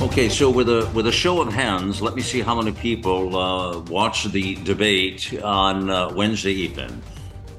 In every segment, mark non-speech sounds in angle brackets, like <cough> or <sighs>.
Okay, so with a with a show of hands, let me see how many people uh, watched the debate on uh, Wednesday evening.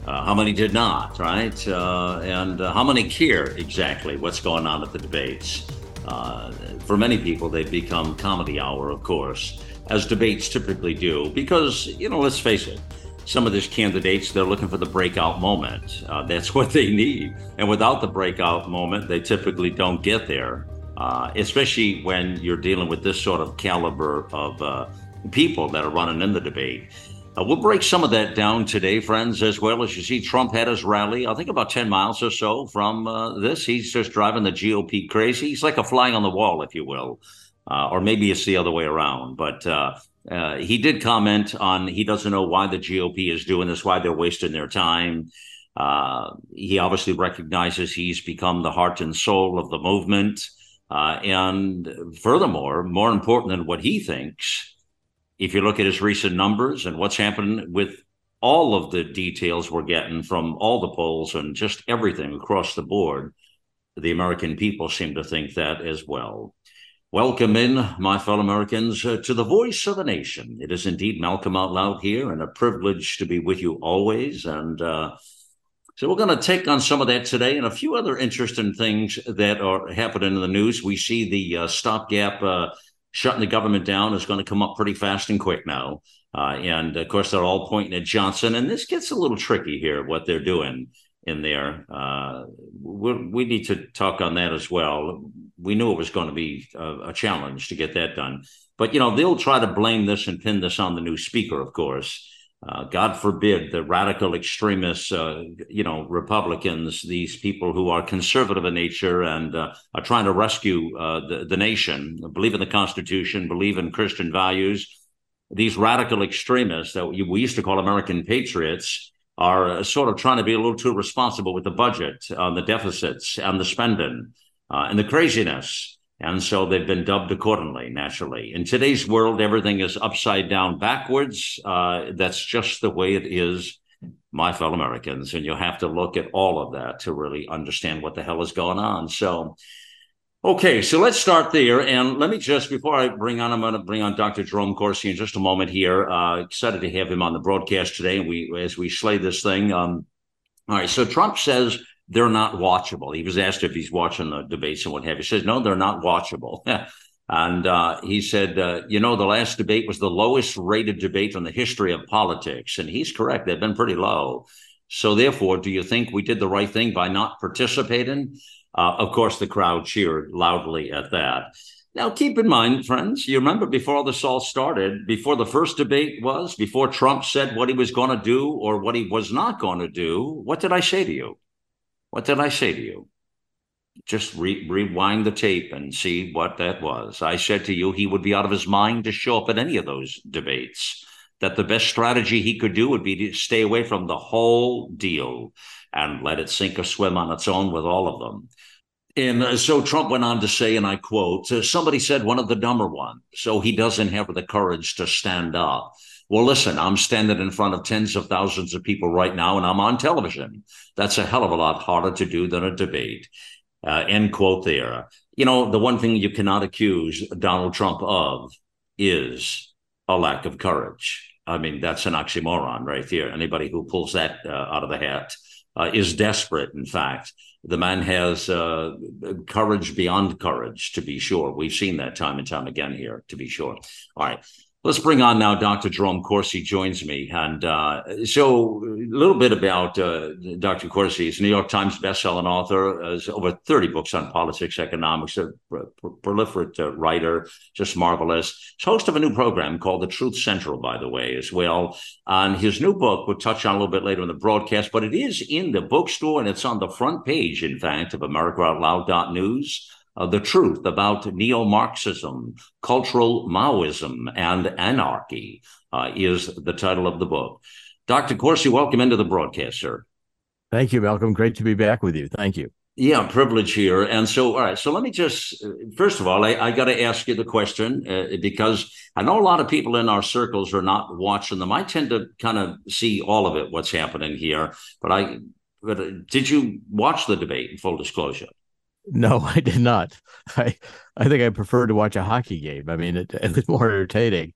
Uh, how many did not, right? Uh, and uh, how many care exactly what's going on at the debates? Uh, for many people, they've become comedy hour, of course, as debates typically do, because you know, let's face it, some of these candidates they're looking for the breakout moment. that's <laughs> what they need, and without the breakout moment, they typically don't get there uh, especially when you're dealing with this sort of caliber of uh, people that are running in the debate. Uh, we'll break some of that down today, friends, as well as you see Trump had his rally, I think about 10 miles or so from uh, this. He's just driving the GOP crazy. He's like a fly on the wall, if you will. Uh, or maybe it's the other way around. But uh, uh, he did comment on he doesn't know why the GOP is doing this, why they're wasting their time. He obviously recognizes he's become the heart and soul of the movement. Uh, and furthermore, more important than what he thinks, if you look at his recent numbers and what's happened with all of the details we're getting from all the polls and just everything across the board, the American people seem to think that as well. Welcome in, my fellow Americans, uh, to the voice of the nation. It is indeed Malcolm Out Loud here, and a privilege to be with you always. And uh, so we're going to take on some of that today and a few other interesting things that are happening in the news. We see the uh, stopgap uh, shutting the government down is going to come up pretty fast and quick now. Uh, and of course, they're all pointing at Johnson. And this gets a little tricky here, what they're doing in there. Uh, we need to talk on that as well. We knew it was going to be a, a challenge to get that done. But, you know, they'll try to blame this and pin this on the new speaker, of course. Uh, God forbid the radical extremists, uh, you know, Republicans, these people who are conservative in nature and uh, are trying to rescue uh, the, the nation, believe in the Constitution, believe in Christian values. These radical extremists that we used to call American patriots are uh, sort of trying to be a little too responsible with the budget, on the deficits, and the spending, and the craziness. And so they've been dubbed accordingly, naturally. In today's world, everything is upside down backwards. Uh, that's just the way it is, my fellow Americans. And you have to look at all of that to really understand what the hell is going on. So, okay, so let's start there. And let me just, before I bring on, I'm going to bring on Dr. Jerome Corsi in just a moment here. Uh, excited to have him on the broadcast today. We, as we slay this thing, um, all right, so Trump says they're not watchable. He was asked if he's watching the debates and what have you. He says, no, they're not watchable. <laughs> and uh, he said, uh, you know, the last debate was the lowest rated debate in the history of politics. And he's correct. They've been pretty low. So therefore, do you think we did the right thing by not participating? Uh, of course, the crowd cheered loudly at that. Now, keep in mind, friends, you remember before this all started, before the first debate was, before Trump said what he was going to do or what he was not going to do, what did I say to you? What did I say to you? Just re- rewind the tape and see what that was. I said to you he would be out of his mind to show up at any of those debates. That the best strategy he could do would be to stay away from the whole deal and let it sink or swim on its own with all of them. And uh, so Trump went on to say, and I quote, somebody said one of the dumber ones, so he doesn't have the courage to stand up. Well, listen, I'm standing in front of tens of thousands of people right now, and I'm on television. That's a hell of a lot harder to do than a debate. Uh, end quote there. You know, the one thing you cannot accuse Donald Trump of is a lack of courage. I mean, that's an oxymoron right there. Anybody who pulls that uh, out of the hat uh, is desperate, in fact. The man has uh, courage beyond courage, to be sure. We've seen that time and time again here, to be sure. All right. Let's bring on now Dr. Jerome Corsi joins me. And uh, so a little bit about uh, Dr. Corsi. He's a New York Times bestselling author, has over 30 books on politics, economics, a proliferate uh, writer, just marvelous. He's host of a new program called The Truth Central, by the way, as well. And his new book, we'll touch on a little bit later in the broadcast, but it is in the bookstore and it's on the front page, in fact, of AmericaOutloud.news uh, the truth about neo Marxism, cultural Maoism, and anarchy uh, is the title of the book. Dr. Corsi, welcome into the broadcast, sir. Thank you, Malcolm. Great to be back with you. Thank you. Yeah, privilege here. And so, all right. So let me just, first of all, I, I got to ask you the question uh, because I know a lot of people in our circles are not watching them. I tend to kind of see all of it, what's happening here. But I, but uh, did you watch the debate? In full disclosure. No, <laughs> I did not. I I think I prefer to watch a hockey game. I mean, it, it's more entertaining.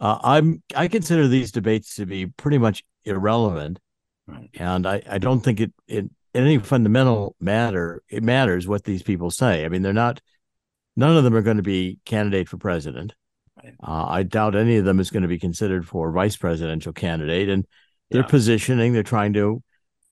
Uh, I'm I consider these debates to be pretty much irrelevant, right. and I, I don't think it, it in any fundamental matter it matters what these people say. I mean, they're not none of them are going to be candidate for president. Right. Uh, I doubt any of them is going to be considered for vice presidential candidate, and they're positioning. They're trying to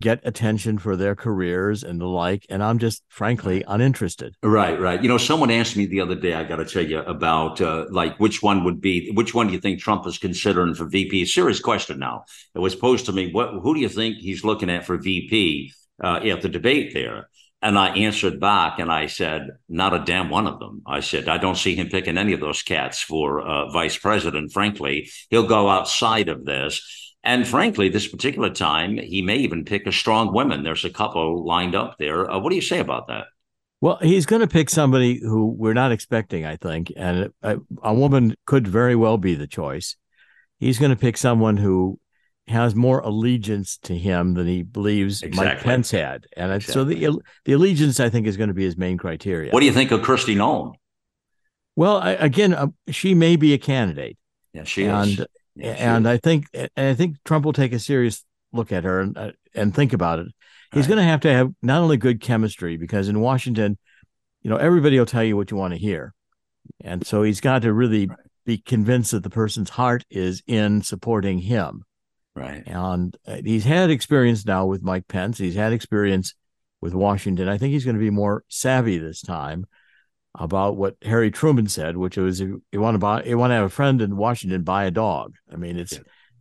get attention for their careers and the like. And I'm just frankly uninterested. Right, right. You know, someone asked me the other day, I got to tell you about uh, like which one would be, which one do you think Trump is considering for VP? Serious question now. It was posed to me, what, who do you think he's looking at for VP uh, at the debate there? And I answered back and I said, not a damn one of them. I said, I don't see him picking any of those cats for uh, vice president, frankly. He'll go outside of this. And frankly, this particular time, he may even pick a strong woman. There's a couple lined up there. Uh, what do you say about that? Well, he's going to pick somebody who we're not expecting, I think, and a, a woman could very well be the choice. He's going to pick someone who has more allegiance to him than he believes exactly. Mike Pence had, and exactly. so the the allegiance, I think, is going to be his main criteria. What do you think of Kristi Noem? Well, I, again, uh, she may be a candidate. Yeah, she and, is and I think and I think Trump will take a serious look at her and uh, and think about it. He's right. going to have to have not only good chemistry because in Washington, you know, everybody will tell you what you want to hear, and so he's got to really right. be convinced that the person's heart is in supporting him. Right. And uh, he's had experience now with Mike Pence. He's had experience with Washington. I think he's going to be more savvy this time about what Harry Truman said, which was you want to buy, you want to have a friend in Washington, buy a dog. I mean, it's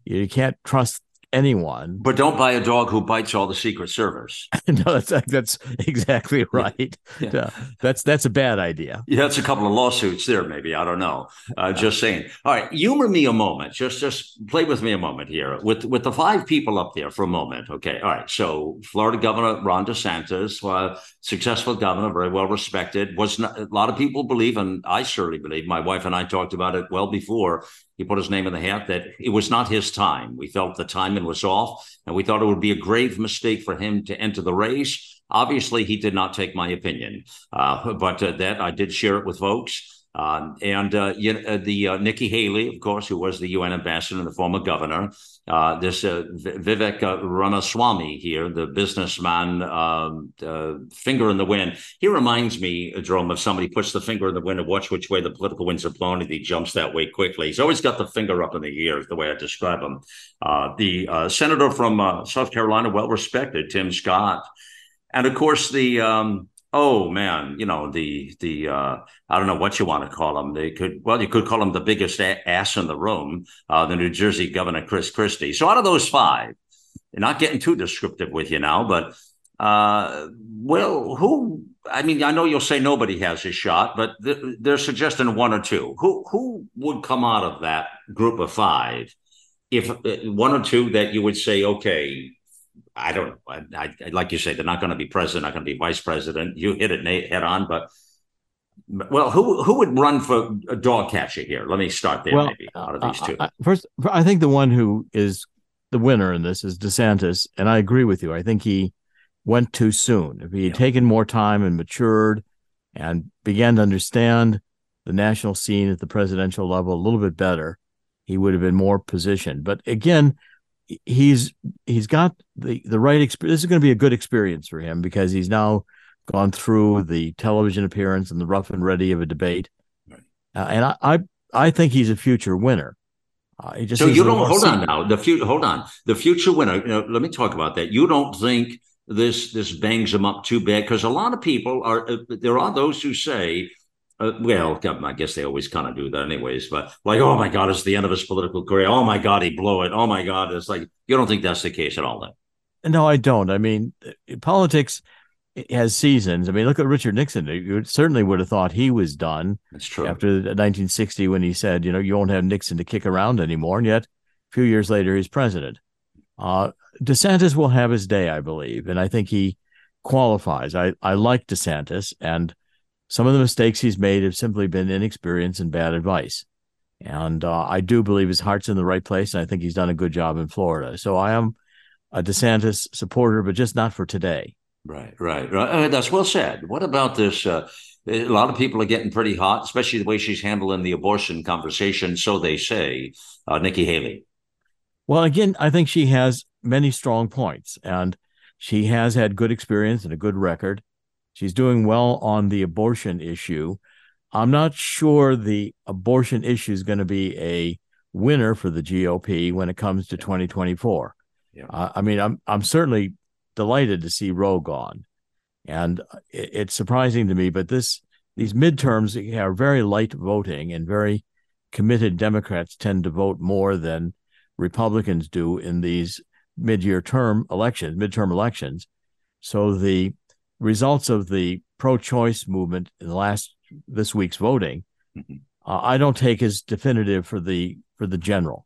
yeah. you can't trust anyone. But don't buy a dog who bites all the Secret Service. <laughs> no, that's that's exactly right. Yeah. that's that's a bad idea. Yeah, that's a couple of lawsuits there. Maybe I don't know. Uh, just saying. All right, humor me a moment. Just just play with me a moment here with with the five people up there for a moment. Okay. All right. So Florida Governor Ron DeSantis, uh, successful governor, very well respected. Was not, a lot of people believe, and I certainly believe. My wife and I talked about it well before he put his name in the hat that it was not his time. We felt the timing was off, and we thought it would be a grave mistake for him to enter the race. Obviously, he did not take my opinion, uh, but uh, that I did share it with folks. Um, and uh, you know, uh, the uh, Nikki Haley, of course, who was the UN ambassador and the former governor, uh, this uh, Vivek Ramaswamy here, the businessman, um, finger in the wind. He reminds me, Jerome, of somebody puts the finger in the wind and watch which way the political winds are blowing, and he jumps that way quickly. He's always got the finger up in the air, is the way I describe him. the senator from South Carolina, well respected, Tim Scott, and of course the um, oh man, you know the the uh, I don't know what you want to call them. They could well, you could call them the biggest ass in the room, uh, the New Jersey Governor Chris Christie. So out of those five, not getting too descriptive with you now, but uh, well, who? I mean, I know you'll say nobody has a shot, but th- they're suggesting one or two. Who who would come out of that group of five? If uh, one or two that you would say, okay, I don't I, I, like you say, they're not going to be president, not going to be vice president. You hit it head on, but well, who who would run for a dog catcher here? Let me start there. Well, maybe out of these two. I, first, I think the one who is the winner in this is DeSantis, and I agree with you. I think he went too soon. If he had yeah. taken more time and matured and began to understand the national scene at the presidential level a little bit better, he would have been more positioned. But again, he's he's got the the right experience. This is going to be a good experience for him because he's now gone through the television appearance and the rough and ready of a debate, right. uh, and I, I, I think he's a future winner. Uh, so you don't hold on now. The future, hold on. The future winner. You know, let me talk about that. You don't think this this bangs him up too bad because a lot of people are. Uh, there are those who say uh, well, I guess they always kind of do that, anyways. But like, oh my God, it's the end of his political career. Oh my God, he blew it. Oh my God, it's like you don't think that's the case at all, then? No, I don't. I mean, politics. has seasons. I mean, look at Richard Nixon. You certainly would have thought he was done. That's true. After 1960, when he said, you know, you won't have Nixon to kick around anymore, and yet a few years later, he's president. Uh, DeSantis will have his day, I believe, and I think he qualifies. I I like DeSantis, and some of the mistakes he's made have simply been inexperience and bad advice. And uh, I do believe his heart's in the right place, and I think he's done a good job in Florida. So I am a DeSantis supporter, but just not for today. Right, right, right. Uh, that's well said. What about this? Uh, a lot of people are getting pretty hot, especially the way she's handling the abortion conversation. So they say, uh, Nikki Haley. Well, again, I think she has many strong points, and she has had good experience and a good record. She's doing well on the abortion issue. I'm not sure the abortion issue is going to be a winner for the GOP when it comes to 2024. Yeah. Uh, I mean, I'm I'm certainly delighted to see Roe gone, and it, it's surprising to me. But this these midterms are very light voting, and very committed Democrats tend to vote more than Republicans do in these mid-year term elections, midterm elections. So the results of the pro-choice movement in the last this week's voting, mm-hmm. uh, I don't take as definitive for the for the general,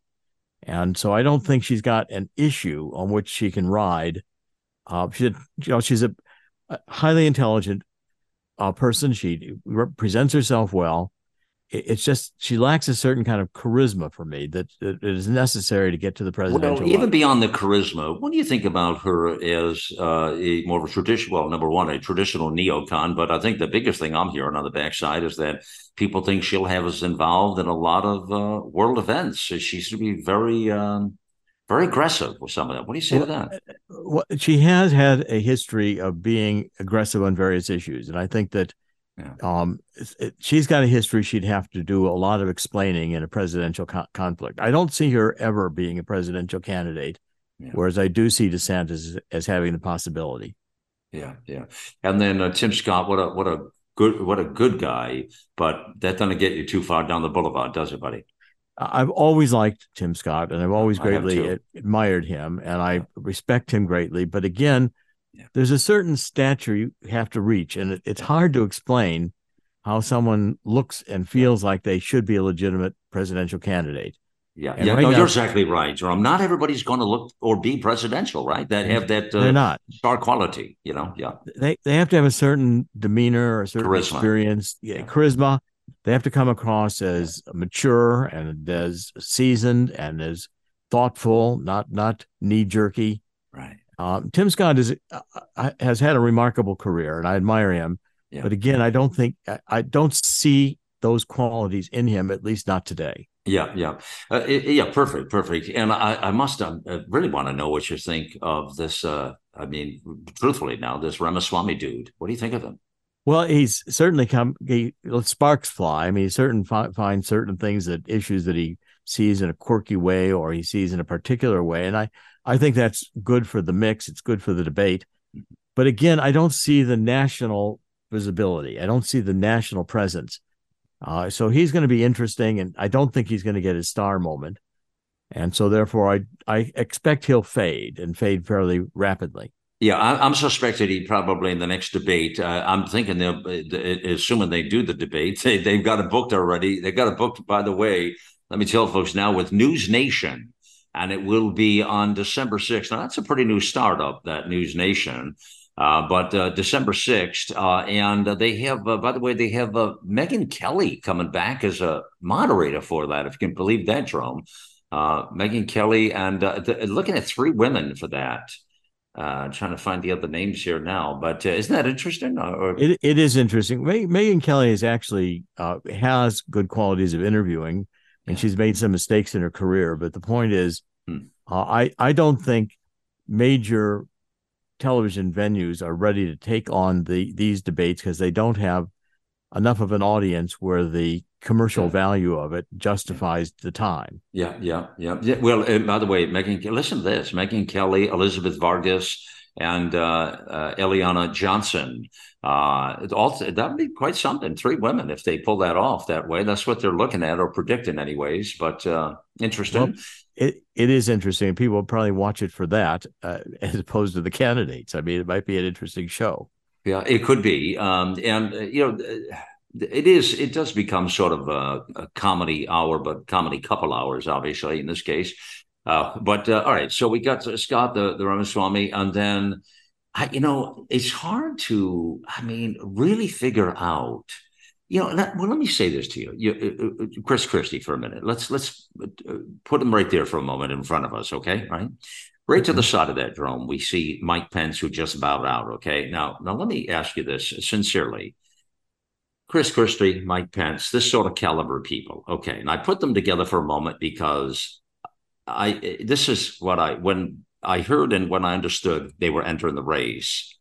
and so I don't think she's got an issue on which she can ride. Uh, she, you know, she's a, a highly intelligent uh, person. She presents herself well it's just she lacks a certain kind of charisma for me that, that is necessary to get to the presidential. Well, even beyond the charisma, what do you think about her as uh, a more of a traditional? Well, number one, a traditional neocon, but I think the biggest thing I'm hearing on the backside is that people think she'll have us involved in a lot of uh, world events. She seems to be very. Um, very aggressive with some of that. What do you say well, to that? Well, she has had a history of being aggressive on various issues, and I think that yeah. Um, it, she's got a history. She'd have to do a lot of explaining in a presidential co- conflict. I don't see her ever being a presidential candidate, yeah. whereas I do see DeSantis as, as, having the possibility. Yeah, yeah. And then uh, Tim Scott, what a what a good what a good guy, but that doesn't get you too far down the boulevard, does it, buddy? I've always liked Tim Scott, and I've always greatly admired him, and I respect him greatly. But again, yeah. There's a certain stature you have to reach, and it, it's hard to explain how someone looks and feels like they should be a legitimate presidential candidate. Yeah, and yeah, right no, now, you're exactly right, Jerome. Not everybody's going to look or be presidential, right? That have that uh, they're not star quality, you know. Yeah, they they have to have a certain demeanor, or a certain charisma. experience, yeah, yeah, charisma. They have to come across as mature and as seasoned and as thoughtful, not not knee jerky. Right. Um, Tim Scott is uh, uh, has had a remarkable career, and I admire him. Yeah. But again, I don't think I, I, don't see those qualities in him, at least not today. Yeah, yeah, uh, it, yeah. Perfect, perfect. And I, I must um, really want to know what you think of this. Uh, I mean, truthfully, now this Ramaswamy dude. What do you think of him? Well, he's certainly come. He sparks fly. I mean, he certain fi- finds certain things that issues that he sees in a quirky way or he sees in a particular way, and I I think that's good for the mix. It's good for the debate. But again, I don't see the national visibility. I don't see the national presence. Uh, so he's going to be interesting, and I don't think he's going to get his star moment. And so, therefore, I I expect he'll fade and fade fairly rapidly. Yeah, I, am suspected he probably in the next debate. Uh, I'm thinking they'll, assuming they do the debate, <laughs> they, they've got it booked already. They've got it booked, by the way. Let me tell folks now with News Nation and it will be on December 6th. Now, that's a pretty new startup, that News Nation. Uh, but uh, December 6th. Uh, and they have, uh, by the way, they have uh, Megyn Kelly coming back as a moderator for that, if you can believe that, Jerome. Uh, Megyn Kelly, and th- looking at three women for that. Trying to find the other names here now, but isn't that interesting? Or... It, it is interesting. Megyn Kelly is actually has good qualities of interviewing and she's made some mistakes in her career. But the point is, hmm. uh, I I don't think major television venues are ready to take on the these debates because they don't have enough of an audience where the commercial yeah. value of it justifies the time. Yeah, yeah, yeah. yeah. Well, uh, by the way, Megyn, listen to this: Megyn Kelly, Elizabeth Vargas, and uh, uh, Eliana Johnson. Uh, all that would be quite something. Three women, if they pull that off that way, that's what they're looking at or predicting, anyways. But uh, interesting. Well, it it is interesting. People probably watch it for that uh, <laughs> as opposed to the candidates. I mean, it might be an interesting show. Yeah, it could be. Um, and, uh, you know, it is, it does become sort of a, a, comedy hour, but comedy couple hours, obviously, in this case. Uh, but uh, all right, so we got Scott the, the Ramaswamy, and then, I, you know, it's hard to, I mean, really figure out you know, well, let me say this to you, you uh, uh, Chris Christie, for a minute. Let's let's uh, put him right there for a moment in front of us, okay? Right, right to the side of that drone, we see Mike Pence, who just bowed out. Okay, now now let me ask you this sincerely. Chris Christie, Mike Pence, this sort of caliber people. Okay, and I put them together for a moment because I this is what I when I heard and when I understood they were entering the race,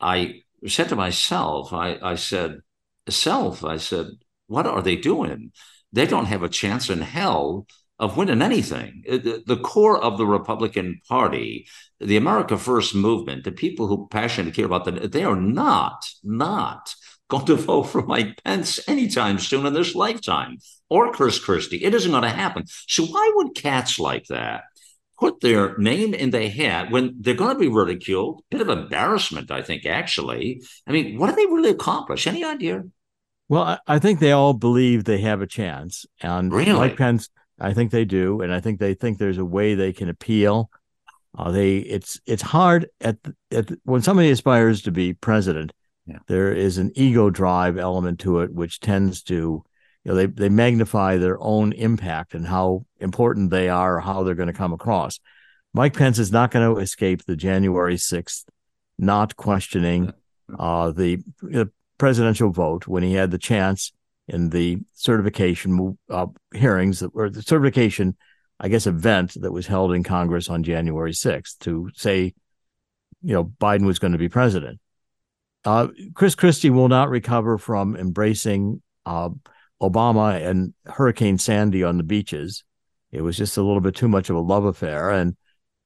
I said to myself, I, I said self, I said, what are they doing? They don't have a chance in hell of winning anything. Uh, the, core of the Republican Party, the America First movement, the people who passionately care about that, they are not, not going to <laughs> vote for Mike Pence anytime soon in this lifetime or Chris Christie. It isn't going to happen. So why would cats like that put their name in the hat when they're going to be ridiculed? Bit of embarrassment, I think, actually. I mean, what do they really accomplish? Any idea? Well, I think they all believe they have a chance, and really? Mike Pence, I think they do, and I think they think there's a way they can appeal. Uh, they it's it's hard at at when somebody aspires to be president. Yeah. There is an ego drive element to it, which tends to, you know, they they magnify their own impact and how important they are, or how they're going to come across. Mike Pence is not going to escape the January sixth, not questioning uh, the, the presidential vote when he had the chance in the certification uh, hearings or the certification, I guess, event that was held in Congress on January 6th to say, you know, Biden was going to be president. Uh, Chris Christie will not recover from embracing uh, Obama and Hurricane Sandy on the beaches. It was just a little bit too much of a love affair. And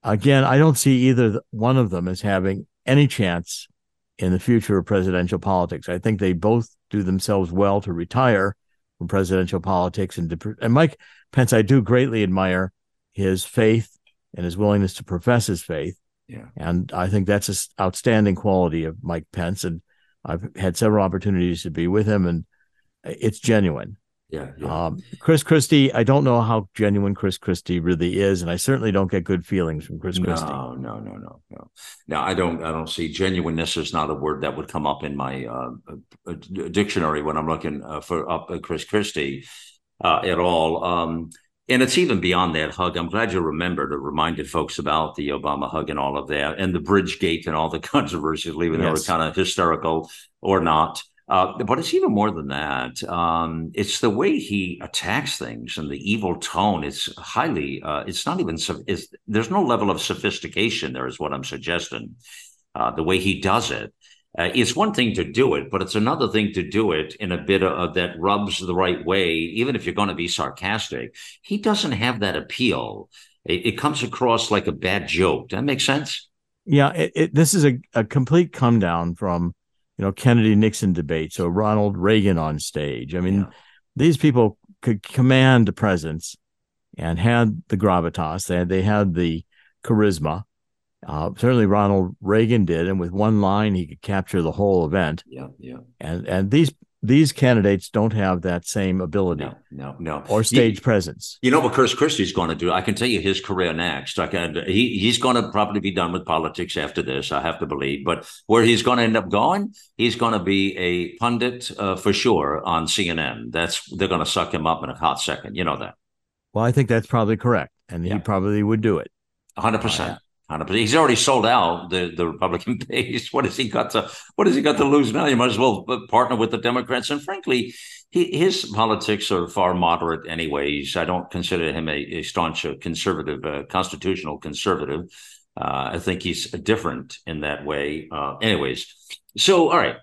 again, I don't see either one of them as having any chance in the future of presidential politics. I think they both do themselves well to retire from presidential politics. And, and Mike Pence, I do greatly admire his faith and his willingness to profess his faith. Yeah. And I think that's an outstanding quality of Mike Pence. And I've had several opportunities to be with him, and it's genuine. Yeah, yeah. Um, Chris Christie, I don't know how genuine Chris Christie really is, and I certainly don't get good feelings from Chris Christie. No, no, no, no, no. Now, I don't, I don't see genuineness is not a word that would come up in my uh, dictionary when I'm looking uh, for up uh, Chris Christie uh, at all. Um, and it's even beyond that hug. I'm glad you remembered or reminded folks about the Obama hug and all of that, and the bridge gate and all the <laughs> controversies, even yes. they were kind of hysterical or not. Uh, but it's even more than that. Um, it's the way he attacks things and the evil tone. It's highly. Uh, it's not even. It's, there's no level of sophistication there, is what I'm suggesting. Uh, the way he does it. Uh, it's one thing to do it, but it's another thing to do it in a bit of, that rubs the right way. Even if you're going to be sarcastic, he doesn't have that appeal. It, it comes across like a bad joke. Does that make sense? Yeah, it, it, this is a, a complete come down from you know, Kennedy Nixon debate. So Ronald Reagan on stage. I mean, yeah. these people could command a presence and had the gravitas. They had, they had the charisma. Uh, certainly Ronald Reagan did, and with one line he could capture the whole event. Yeah, yeah. And and these these candidates don't have that same ability. No, no, no. Or stage presence. You know what Chris Christie's going to do? I can tell you his career next. I can. He he's going to probably be done with politics after this. I have to believe. But where he's going to end up going, he's going to be a pundit uh, for sure on CNN. That's they're going to suck him up in a hot second. You know that. Well, I think that's probably correct, and yeah. he probably would do it. Hundred percent. He's already sold out the, the Republican <laughs> base. What has he got to What has he got to lose now? You might as well partner with the Democrats. And frankly, he, his politics are far moderate, anyways. I don't consider him a, a staunch conservative, uh, constitutional conservative. Uh, I think he's different in that way. Uh, anyways, so all right,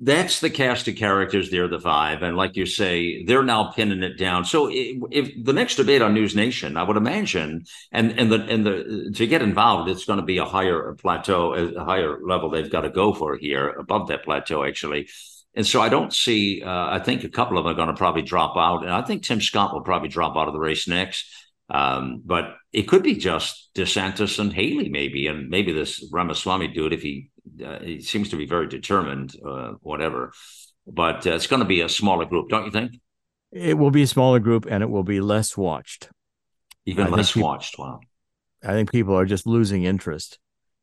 that's the cast of characters. They're the five, and like you say, they're now pinning it down. So if, if, the next debate on News Nation, I would imagine, and and the and the to get involved, it's going to be a higher plateau, a higher level they've got to go for here, above that plateau actually. And so I don't see. Uh, I think a couple of them are going to probably drop out, and I think Tim Scott will probably drop out of the race next. Um, but it could be just DeSantis and Haley, maybe, and maybe this Ramaswamy dude, if he uh, he seems to be very determined, uh, whatever. But uh, it's going to be a smaller group, don't you think? It will be a smaller group, and it will be less watched. Even I less people, watched. Wow. I think people are just losing interest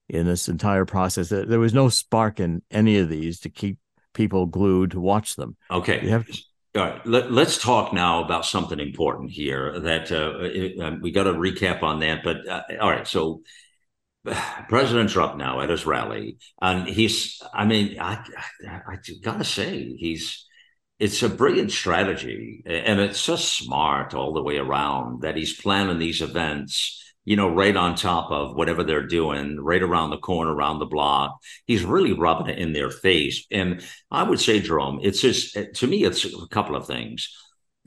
in this entire process. There was no spark in any of these to keep people glued to watch them. Okay. You have to, all right, let, us talk now about something important here that uh, it, uh, we got to recap on that. But uh, all right, so <sighs> President Trump now at his rally, and he's, I mean, I, I, I got to say, he's, it's a brilliant strategy and it's so smart all the way around that he's planning these events you know, right on top of whatever they're doing, right around the corner, around the block. He's really rubbing it in their face. And I would say, Jerome, it's just, to me, it's a couple of things.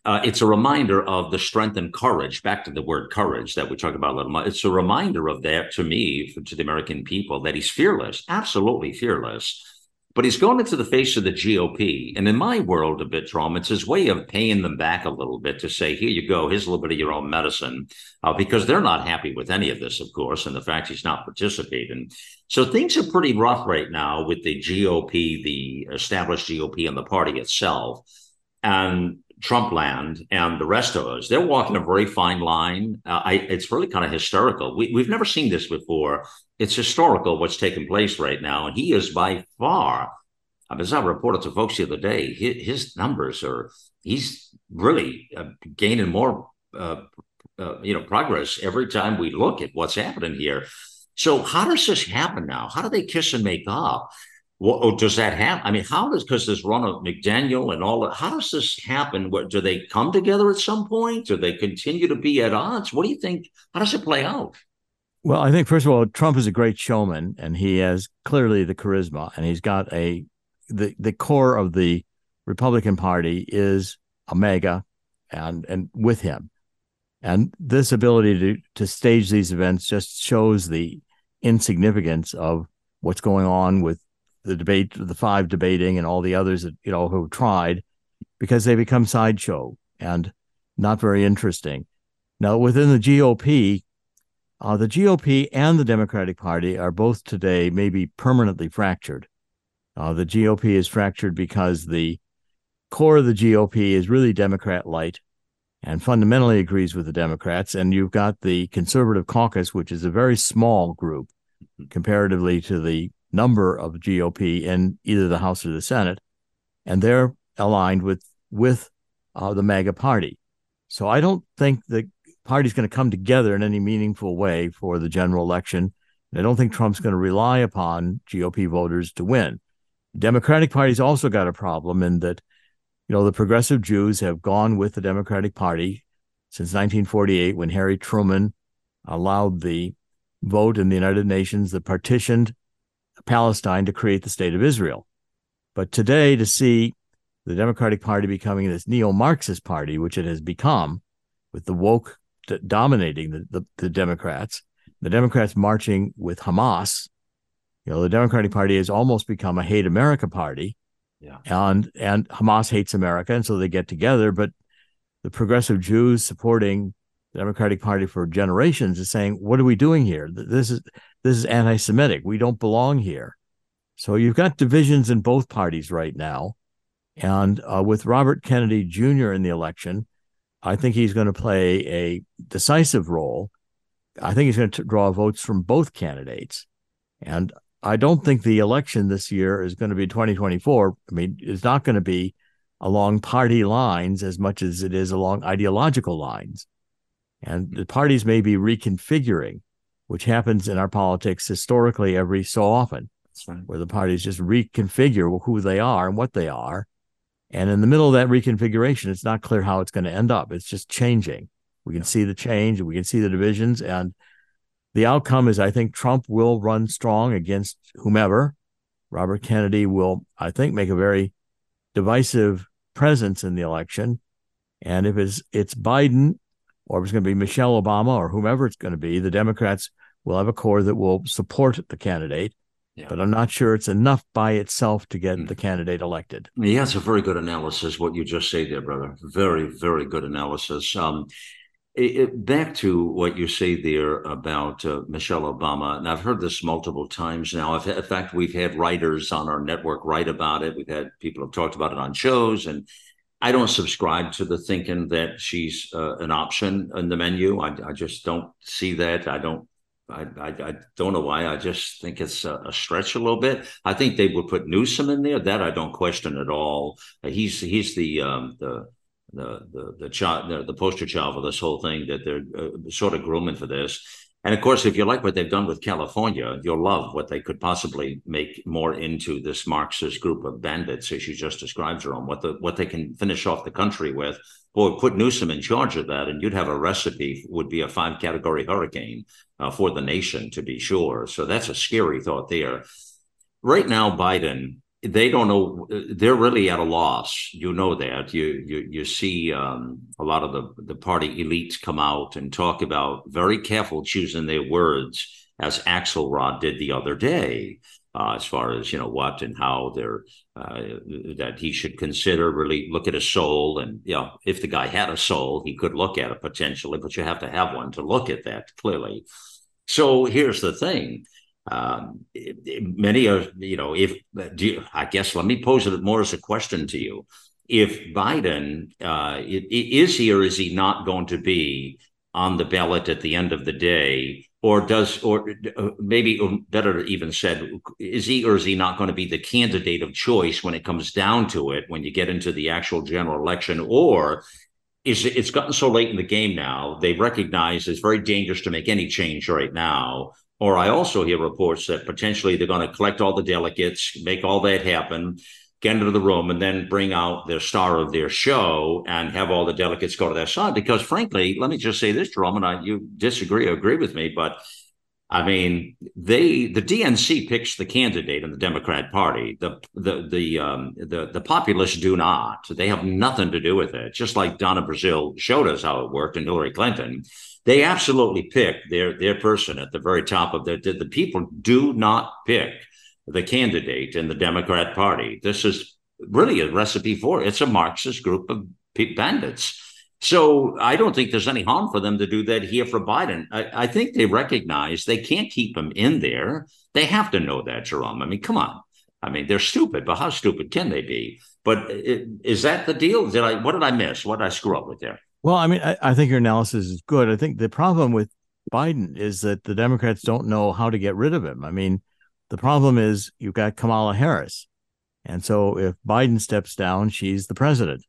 Uh, it's a reminder of the strength and courage, back to the word courage that we talk about a little more. It's a reminder of that to me, to the American people, that he's fearless, absolutely fearless but he's going into the face of the GOP. And in my world, a bit, Jerome, it's his way of paying them back a little bit to say, here you go, here's a little bit of your own medicine, uh, because they're not happy with any of this, of course, and the fact he's not participating. So things are pretty rough right now with the GOP, the established GOP, and the party itself. And Trump land and the rest of us, they're walking a very fine line. Uh, I, it's really kind of hysterical. We, we've never seen this before. It's historical what's taking place right now. And he is by far, I mean, as I reported to folks the other day, his, his numbers are, he's really uh, gaining more, uh, uh, you know, progress every time we look at what's happening here. So how does this happen now? How do they kiss and make up? What does that happen? I mean, how does because there's Ronna McDaniel and all that? How does this happen? What do they come together at some point? Do they continue to be at odds? What do you think? How does it play out? Well, I think first of all, Trump is a great showman, and he has clearly the charisma, and he's got a the the core of the Republican Party is a MAGA, and and with him, and this ability to to stage these events just shows the insignificance of what's going on with the debate, the five debating, and all the others that you know who tried, because they become sideshow and not very interesting. Now, within the GOP, uh, the GOP and the Democratic Party are both today maybe permanently fractured. Uh, the GOP is fractured because the core of the GOP is really Democrat light and fundamentally agrees with the Democrats. And you've got the conservative caucus, which is a very small group comparatively to the number of GOP in either the House or the Senate, and they're aligned with with uh, the MAGA party. So I don't think the party's going to come together in any meaningful way for the general election. I don't think Trump's going to rely upon GOP voters to win. The Democratic Party's also got a problem in that, you know, the progressive Jews have gone with the Democratic Party since 1948 when Harry Truman allowed the vote in the United Nations that partitioned Palestine to create the state of Israel. But today, to see the Democratic Party becoming this neo Marxist party, which it has become, with the woke dominating the, the, the, Democrats, the Democrats marching with Hamas, you know, the Democratic Party has almost become a hate America party. Yeah. And and Hamas hates America, and so they get together. But the progressive Jews supporting the Democratic Party for generations is saying, "What are we doing here? This is this is anti-Semitic. We don't belong here." So you've got divisions in both parties right now, and uh, with Robert Kennedy Jr. in the election, I think he's going to play a decisive role. I think he's going to draw votes from both candidates, and I don't think the election this year is going to be 2024. I mean, it's not going to be along party lines as much as it is along ideological lines. And the parties may be reconfiguring, which happens in our politics historically every so often, right. where the parties just reconfigure who they are and what they are. And in the middle of that reconfiguration, it's not clear how it's going to end up. It's just changing. We can see the change, we can see the divisions, and the outcome is I think Trump will run strong against whomever. Robert Kennedy will, I think, make a very divisive presence in the election. And if it's it's Biden or if it's going to be Michelle Obama or whomever it's going to be, the Democrats will have a core that will support the candidate. Yeah. But I'm not sure it's enough by itself to get mm. the candidate elected. Yeah, it's a very good analysis, what you just say there, brother. Very, very good analysis. Um, it, back to what you say there about uh, Michelle Obama, and I've heard this multiple times now. in fact, we've had writers on our network write about it. We've had people have talked about it on shows, and I don't subscribe to the thinking that she's uh, an option in the menu. I, I, just don't see that. I don't. I, I, I don't know why. I just think it's a, a, stretch a little bit. I think they would put Newsom in there. That I don't question at all. He's he's the um, the the the the child the, the poster child for this whole thing that they're uh, sort of grooming for this. And of course, if you like what they've done with California, you'll love what they could possibly make more into this Marxist group of bandits, as you just described, Jerome. What the what they can finish off the country with. Boy, put Newsom in charge of that, and you'd have a recipe would be a five category hurricane uh, for the nation, to be sure. So that's a scary thought there. Right now, Biden they don't know they're really at a loss you know that you you you see um, a lot of the the party elites come out and talk about very careful choosing their words as Axelrod did the other day uh, as far as you know what and how they're uh, that he should consider really look at a soul and you know if the guy had a soul he could look at it potentially but you have to have one to look at that clearly so here's the thing um, many are, you know, if you, I guess let me pose it more as a question to you. If Biden uh, is he or is he not going to be on the ballot at the end of the day, or does, or uh, maybe better even said, is he or is he not going to be the candidate of choice when it comes down to it, when you get into the actual general election, or is it's gotten so late in the game now they recognize it's very dangerous to make any change right now. Or I also hear reports that potentially they're going to collect all the delegates, make all that happen, get into the room, and then bring out their star of their show and have all the delegates go to their side. Because frankly, let me just say this, Jerome, and I, you disagree or agree with me, but I mean, they the DNC picks the candidate in the Democrat Party. The the the um, the the populists do not. They have nothing to do with it. Just like Donna Brazile showed us how it worked, and Hillary Clinton they absolutely pick their their person at the very top of their the people do not pick the candidate in the Democrat Party. This is really a recipe for it. It's a Marxist group of bandits. So I don't think there's any harm for them to do that here for Biden. I, I think they recognize they can't keep him in there. They have to know that, Jerome. I mean, come on. I mean, they're stupid, but how stupid can they be? But is that the deal? Did I? What did I miss? What did I screw up with there? Well, I mean, I, I, think your analysis is good. I think the problem with Biden is that the Democrats don't know how to get rid of him. I mean, the problem is you've got Kamala Harris. And so if Biden steps down, she's the president.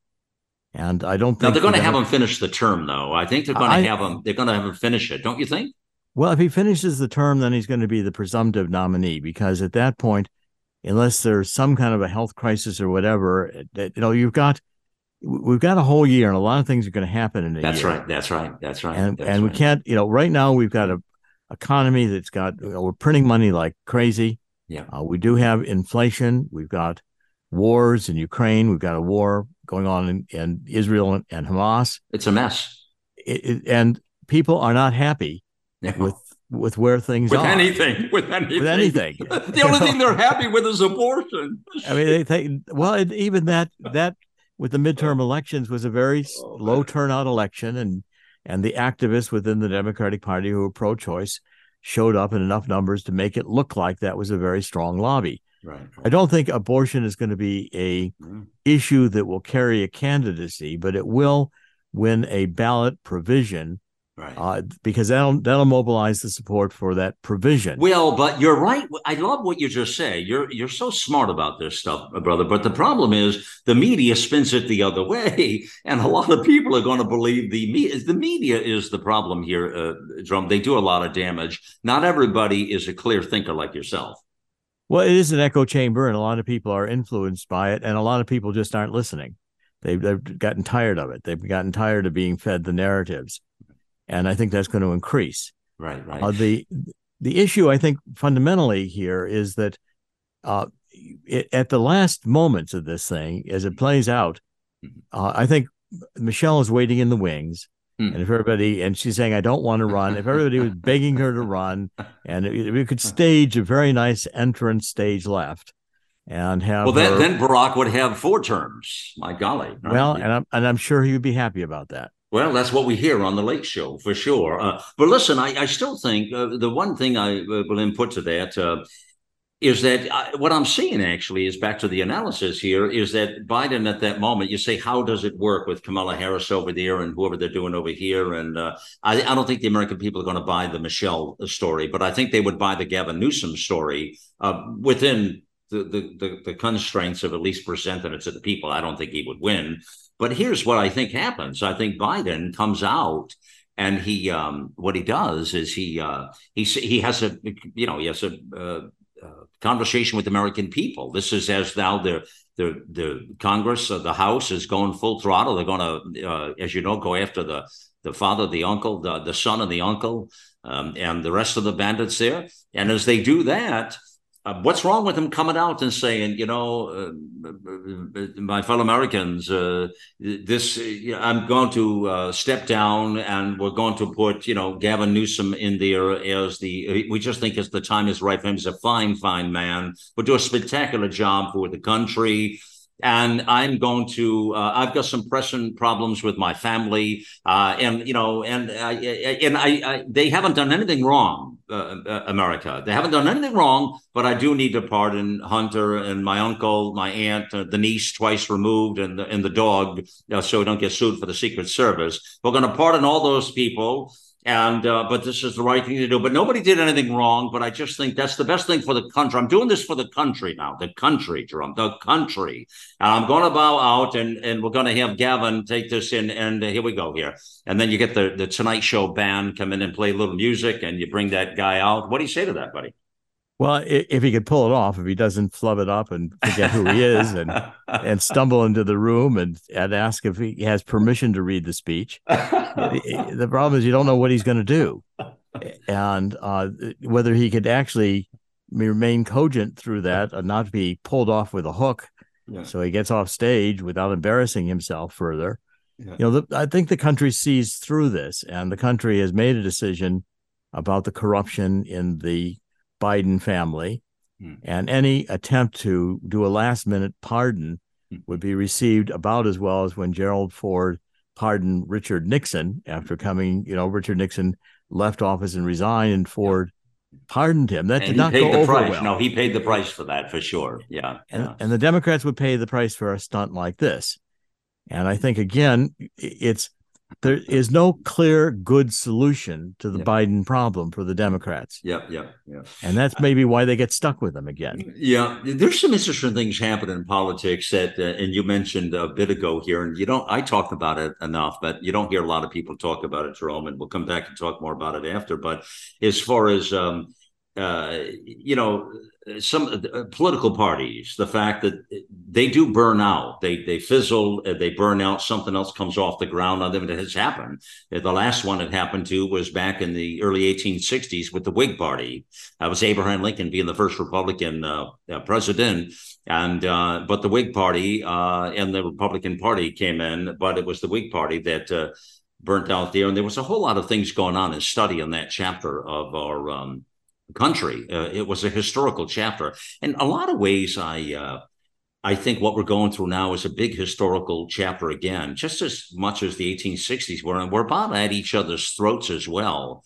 And I don't think now they're going to have him finish the term, though. I think they're going to have him. They're going to have him finish it, don't you think? Well, if he finishes the term, then he's going to be the presumptive nominee because at that point, unless there's some kind of a health crisis or whatever, you know, you've got we've got a whole year and a lot of things are going to happen in a that's year. That's right that's right that's right and that's and right. we can't you know right now we've got a economy that's got you know, we're printing money like crazy. Yeah. Uh, we do have inflation. We've got wars in ukraine. We've got a war going on in, in israel and, and, hamas. It's a mess. It, it, and people are not happy yeah. with with where things with are. Anything, <laughs> with anything, with anything. <laughs> the only thing they're happy with is abortion. <laughs> I mean, they think well, even that that with the midterm elections was a very oh, low turnout election, and and the activists within the Democratic Party who were pro-choice showed up in enough numbers to make it look like that was a very strong lobby. Right. right. I don't think abortion is going to be a mm. issue that will carry a candidacy, but it will win a ballot provision Right. Uh, because that'll that'll mobilize the support for that provision. Well, but you're right. I love what you just say. You're you're so smart about this stuff, brother. But the problem is the media spins it the other way, <laughs> and a lot of people are going to believe the media. The media is the problem here, uh, Jerome. They do a lot of damage. Not everybody is a clear thinker like yourself. Well, it is an echo chamber, and a lot of people are influenced by it, and a lot of people just aren't listening. They've, they've gotten tired of it. They've gotten tired of being fed the narratives and I think that's going to increase. Right, right. Uh, the the issue I think fundamentally here is that uh, it, at the last moments of this thing, as it plays out, mm-hmm. uh, I think Michelle is waiting in the wings. Mm. And if everybody, and she's saying, I don't want to run. If everybody was begging her to run, and we could <laughs> stage a very nice entrance stage left and have. Well, then, her, then Barack would have four terms. My golly. Well, and I'm, and I'm sure he would be happy about that. Well, that's what we hear on the Late Show for sure. Uh, but listen, I, I still think uh, the one thing I uh, will input to that uh, is that I, what I'm seeing actually is back to the analysis here is that Biden at that moment, you say, how does it work with Kamala Harris over there and whoever they're doing over here? And uh, I, I, don't think the American people are going to buy the Michelle story, but I think they would buy the Gavin Newsom story uh, within the, the, the, the constraints of at least presenting it to the people. I don't think he would win. But here's what I think happens. I think Biden comes out and he um, what he does is he uh, he he has a you know he has a uh, uh, conversation with American people. This is as now the the the Congress, uh, the House is going full throttle. They're going to, uh, as you know, go after the the father, the uncle, the the son, and the uncle, um, and the rest of the bandits there. And as they do that, uh, what's wrong with him coming out and saying, you know, uh, my fellow Americans, uh, this I'm going to uh, step down, and we're going to put, you know, Gavin Newsom in there as the. We just think as the time is right for him. He's a fine, fine man, but do a spectacular job for the country and I'm going to. Uh, I've got some pressing problems with my family, uh, and you know, and I, and I, I, they haven't done anything wrong, uh, uh, America. They haven't done anything wrong, but I do need to pardon Hunter and my uncle, my aunt, uh, the niece twice removed, and the, and the dog, uh, so we don't get sued for the Secret Service. We're going to pardon all those people and uh, but this is the right thing to do. But nobody did anything wrong. But I just think that's the best thing for the country. I'm doing this for the country now, the country, Jerome, the country. And I'm going to bow out, and and we're going to have Gavin take this in. And uh, here we go here. And then you get the the Tonight Show band come in and play a little music, and you bring that guy out. What do you say to that, buddy? Well, if he could pull it off, if he doesn't flub it up and forget who he is and <laughs> and stumble into the room and, and ask if he has permission to read the speech, <laughs> the problem is you don't know what he's going to do, and uh, whether he could actually remain cogent through that and not be pulled off with a hook, yeah. so he gets off stage without embarrassing himself further. Yeah. You know, the, I think the country sees through this, and the country has made a decision about the corruption in the Biden family. Hmm. And any attempt to do a last minute pardon hmm. would be received about as well as when Gerald Ford pardoned Richard Nixon after coming, you know, Richard Nixon left office and resigned, and Ford pardoned him. That and did not go over price. well. No, he paid the price for that for sure. Yeah. And, yeah. and the Democrats would pay the price for a stunt like this. And I think again, it's there is no clear good solution to the yep. Biden problem for the Democrats. Yeah, yeah, yeah. And that's maybe why they get stuck with them again. Yeah, there's some interesting things happening in politics that, uh, and you mentioned a bit ago here, and you don't. I talked about it enough, but you don't hear a lot of people talk about it, Jerome. And we'll come back and talk more about it after. But as far as um, uh, you know, some uh, political parties, the fact that they do burn out, they they fizzle, uh, they burn out. Something else comes off the ground on them. It has happened. Uh, the last one it happened to was back in the early 1860s with the Whig Party. That was Abraham Lincoln being the first Republican uh, president, and uh, but the Whig Party and the Republican Party came in, but it was the Whig Party that burnt out there, and there was a whole lot of things going on in study in that chapter of our. Um, country. Uh, it was a historical chapter. In a lot of ways, I uh, I think what we're going through now is a big historical chapter again, just as much as the 1860s were, and we're about at each other's throats as well.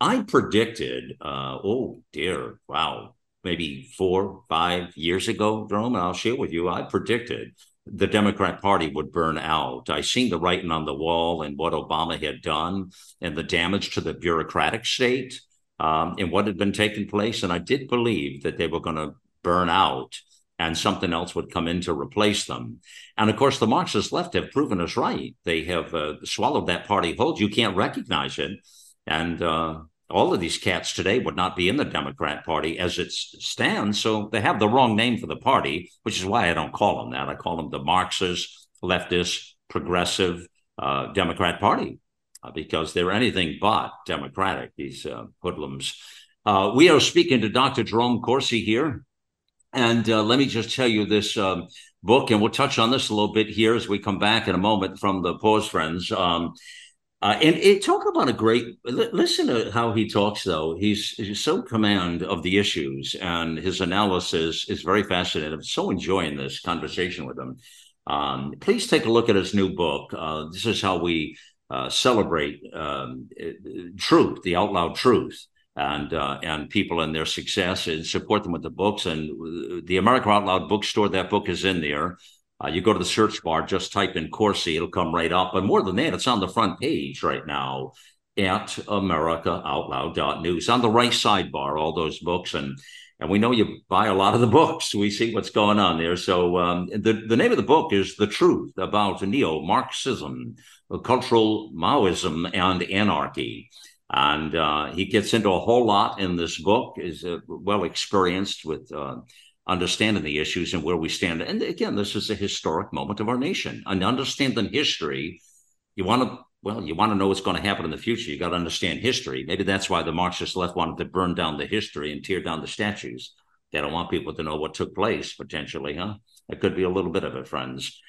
I predicted, uh, oh dear, wow, maybe four, five years ago, Jerome, and I'll share with you, I predicted the Democrat Party would burn out. I seen the writing on the wall and what Obama had done and the damage to the bureaucratic state um, and what had been taking place. And I did believe that they were going to burn out and something else would come in to replace them. And of course, the Marxist left have proven us right. They have uh, swallowed that party whole. You can't recognize it. And uh, all of these cats today would not be in the Democrat Party as it stands. So they have the wrong name for the party, which is why I don't call them that. I call them the Marxist, leftist, progressive uh, Democrat Party. Uh, because they're anything but democratic, these uh, hoodlums. Uh, we are speaking to Dr. Jerome Corsi here. And uh, let me just tell you this um, book, and we'll touch on this a little bit here as we come back in a moment from the Pause Friends. Um, uh, and it, talk about a great listen to how he talks though he's, he's so command of the issues and his analysis is very fascinating i'm so enjoying this conversation with him um, please take a look at his new book uh, this is how we uh, celebrate um, truth, the out loud truth, and uh, and people and their success, and support them with the books. And the America Out Loud bookstore, that book is in there. Uh, you go to the search bar, just type in Corsi, it'll come right up. But more than that, it's on the front page right now at AmericaOutloud.news. On the right sidebar, all those books. And and we know you buy a lot of the books. We see what's going on there. So um, the, the name of the book is The Truth About Neo-Marxism, Cultural Maoism, and Anarchy. And uh, he gets into a whole lot in this book, is uh, well experienced with uh, understanding the issues and where we stand. And again, this is a historic moment of our nation. And understanding history, you want to well, you want to know what's going to happen in the future. You got to understand history. Maybe that's why the Marxist left wanted to burn down the history and tear down the statues. They don't want people to know what took place potentially, huh? That could be a little bit of it, friends.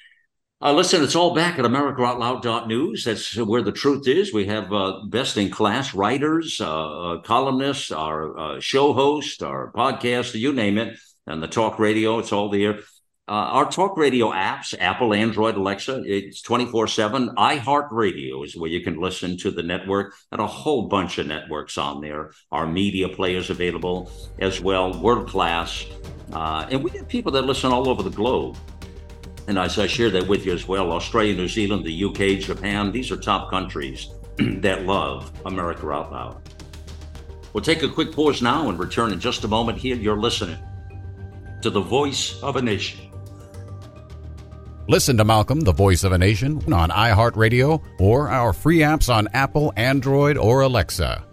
Uh, listen, it's all back at AmericaOutloud.news. That's where the truth is. We have uh, best in class writers, uh, uh columnists, our uh, show host, our podcast, you name it, and the talk radio. It's all there. Uh, our talk radio apps, Apple, Android, Alexa, it's 24 7. iHeartRadio is where you can listen to the network and a whole bunch of networks on there. Our media players available as well, world class. Uh, and we have people that listen all over the globe. And as I share that with you as well, Australia, New Zealand, the UK, Japan, these are top countries <clears throat> that love America Out Loud. We'll take a quick pause now and return in just a moment. Here, you're listening to the voice of a nation. Listen to Malcolm, the voice of a nation, on iHeartRadio or our free apps on Apple, Android, or Alexa.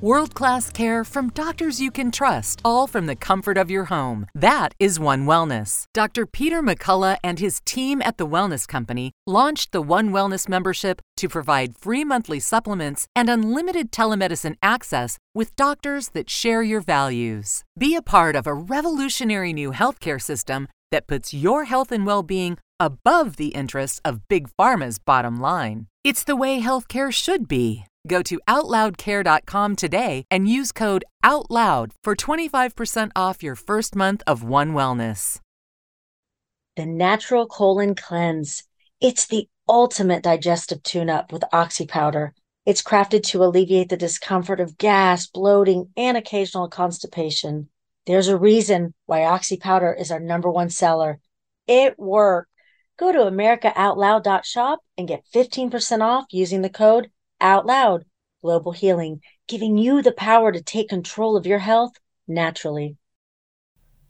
World class care from doctors you can trust, all from the comfort of your home. That is One Wellness. Dr. Peter McCullough and his team at the Wellness Company launched the One Wellness membership to provide free monthly supplements and unlimited telemedicine access with doctors that share your values. Be a part of a revolutionary new healthcare system that puts your health and well being above the interests of Big Pharma's bottom line. It's the way healthcare should be. Go to OutLoudCare.com today and use code OUTLOUD for 25% off your first month of One Wellness. The Natural Colon Cleanse. It's the ultimate digestive tune up with Oxy Powder. It's crafted to alleviate the discomfort of gas, bloating, and occasional constipation. There's a reason why Oxy Powder is our number one seller. It works. Go to AmericaOutloud.shop and get 15% off using the code OUTLOUD. Global Healing, giving you the power to take control of your health naturally.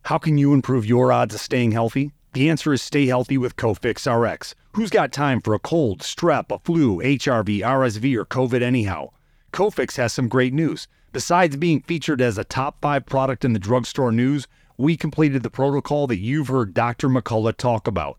How can you improve your odds of staying healthy? The answer is stay healthy with Cofix RX. Who's got time for a cold, strep, a flu, HRV, RSV, or COVID anyhow? Cofix has some great news. Besides being featured as a top five product in the drugstore news, we completed the protocol that you've heard Dr. McCullough talk about.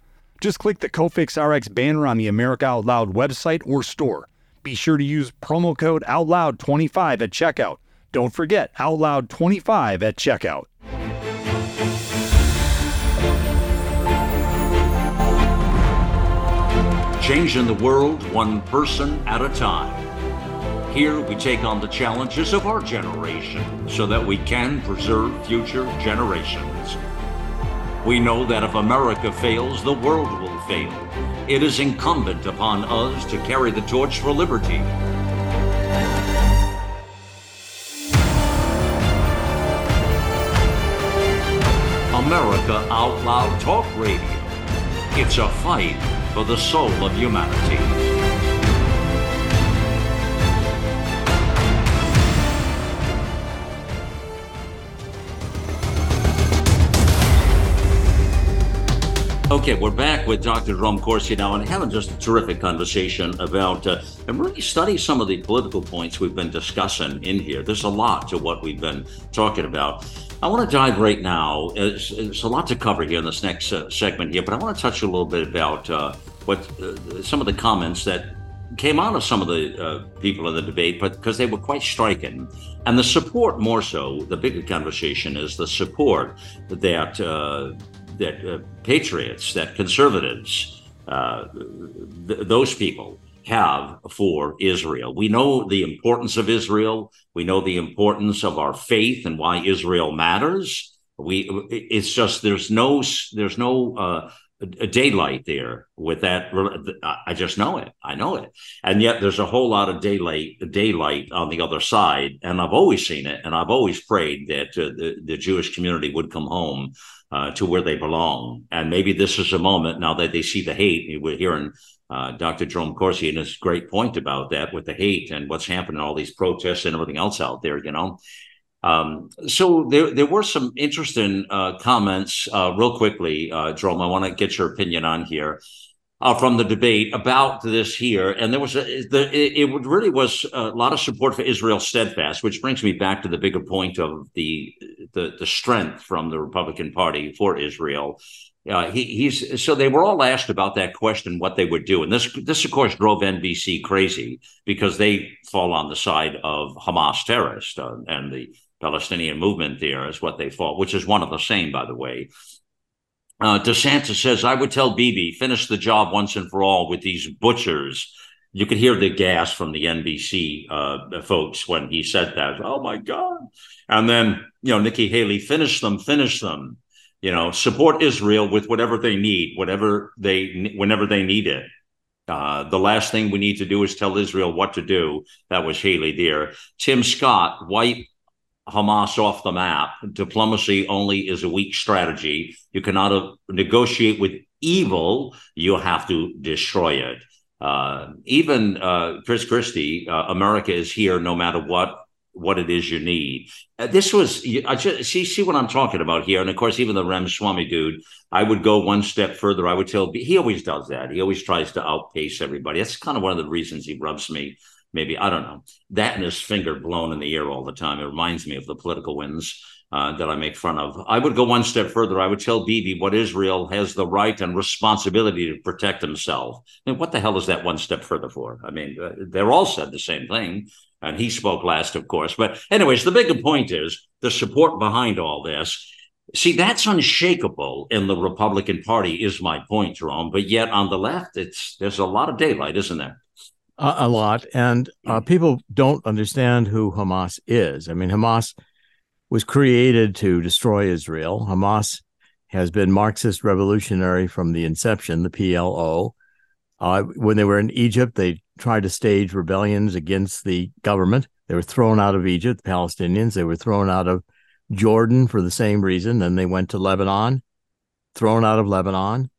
Just click the Cofix RX banner on the America Out Loud website or store. Be sure to use promo code OUTLOUD25 at checkout. Don't forget OUTLOUD25 at checkout. Changing the world one person at a time. Here we take on the challenges of our generation so that we can preserve future generations. We know that if America fails, the world will fail. It is incumbent upon us to carry the torch for liberty. America Out Loud Talk Radio. It's a fight for the soul of humanity. Okay, we're back with Dr. Jerome Corsi now and having just a terrific conversation about uh, and really study some of the political points we've been discussing in here. There's a lot to what we've been talking about. I want to dive right now. It's, it's a lot to cover here in this next uh, segment here, but I want to touch a little bit about uh, what uh, some of the comments that came out of some of the uh, people in the debate, but because they were quite striking. And the support, more so, the bigger conversation is the support that uh, that uh, patriots, that conservatives, uh, th- those people have for Israel. We know the importance of Israel. We know the importance of our faith and why Israel matters. We it's just there's no there's no uh, daylight there with that. I just know it. I know it. And yet there's a whole lot of daylight, daylight on the other side. And I've always seen it. And I've always prayed that uh, the, the Jewish community would come home uh, to where they belong. And maybe this is a moment now that they see the hate. We're hearing uh, Dr. Jerome Corsi and his great point about that with the hate and what's happening, all these protests and everything else out there, you know. Um, so there, there were some interesting uh, comments, uh, real quickly, uh, Jerome. I want to get your opinion on here uh, from the debate about this here, and there was a, the, it, it really was a lot of support for Israel steadfast, which brings me back to the bigger point of the the, the strength from the Republican Party for Israel. Uh, he, he's so they were all asked about that question, what they would do, and this this of course drove NBC crazy because they fall on the side of Hamas terrorists uh, and the Palestinian movement there is what they fought, which is one of the same, by the way. Uh, DeSantis says, I would tell Bibi, finish the job once and for all with these butchers. You could hear the gas from the NBC uh, folks when he said that. Oh my God. And then, you know, Nikki Haley, finish them, finish them. You know, support Israel with whatever they need, whatever they, whenever they need it. Uh, the last thing we need to do is tell Israel what to do. That was Haley there. Tim Scott, white Hamas off the map. Diplomacy only is a weak strategy. You cannot negotiate with evil, you have to destroy it. Uh, even uh, Chris Christie, uh, America is here no matter what what it is you need. Uh, this was I just see see what I'm talking about here, and of course, even the Ramaswamy dude, I would go one step further. I would tell he always does that. He always tries to outpace everybody. That's kind of one of the reasons he rubs me maybe I don't know that and his finger blown in the air all the time. It reminds me of the political wins uh, that I make fun of. I would go one step further. I would tell Bibi what Israel has the right and responsibility to protect himself. And what the hell is that one step further for? I mean, uh, they're all said the same thing. And he spoke last, of course. But, anyways, the bigger point is the support behind all this. See, that's unshakable in the Republican Party, is my point, Jerome. But yet on the left, it's there's a lot of daylight, isn't there? A lot, and uh, mm. people don't understand who Hamas is. I mean, Hamas was created to destroy Israel. Hamas has been Marxist revolutionary from the inception, the PLO. Uh, when they were in Egypt, they tried to stage rebellions against the government. They were thrown out of Egypt, the Palestinians. They were thrown out of Jordan for the same reason. Then they went to Lebanon, thrown out of Lebanon.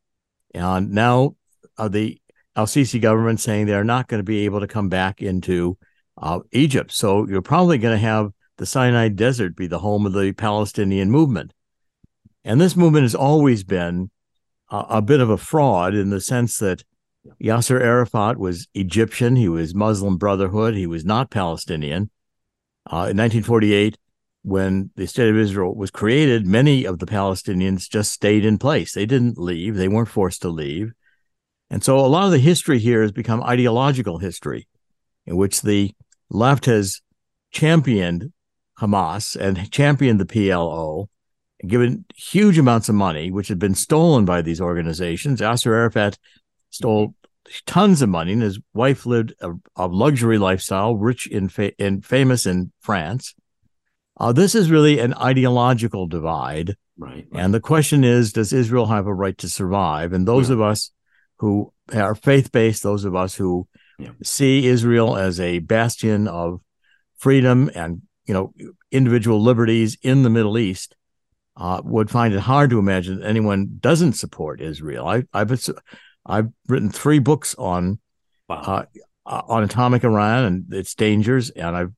And now uh, the Al Sisi government saying they're not going to be able to come back into uh, Egypt. So you're probably going to have the Sinai Desert be the home of the Palestinian movement. And this movement has always been uh, a bit of a fraud in the sense that Yasser Arafat was Egyptian, he was Muslim Brotherhood, he was not Palestinian. Uh, in 1948, when the state of Israel was created, many of the Palestinians just stayed in place. They didn't leave, they weren't forced to leave. And so a lot of the history here has become ideological history, in which the left has championed Hamas and championed the PLO, given huge amounts of money, which had been stolen by these organizations. Yasser Arafat stole tons of money, and his wife lived a, a luxury lifestyle, rich in, fa- and famous in France. Uh, this is really an ideological divide. Right, right, And the question is, does Israel have a right to survive? And those yeah. of us who are faith based, those of us who yeah. see Israel as a bastion of freedom and you know individual liberties in the Middle East, uh, would find it hard to imagine that anyone doesn't support Israel. I, have I've written three books on wow. uh, on atomic Iran and its dangers, and I've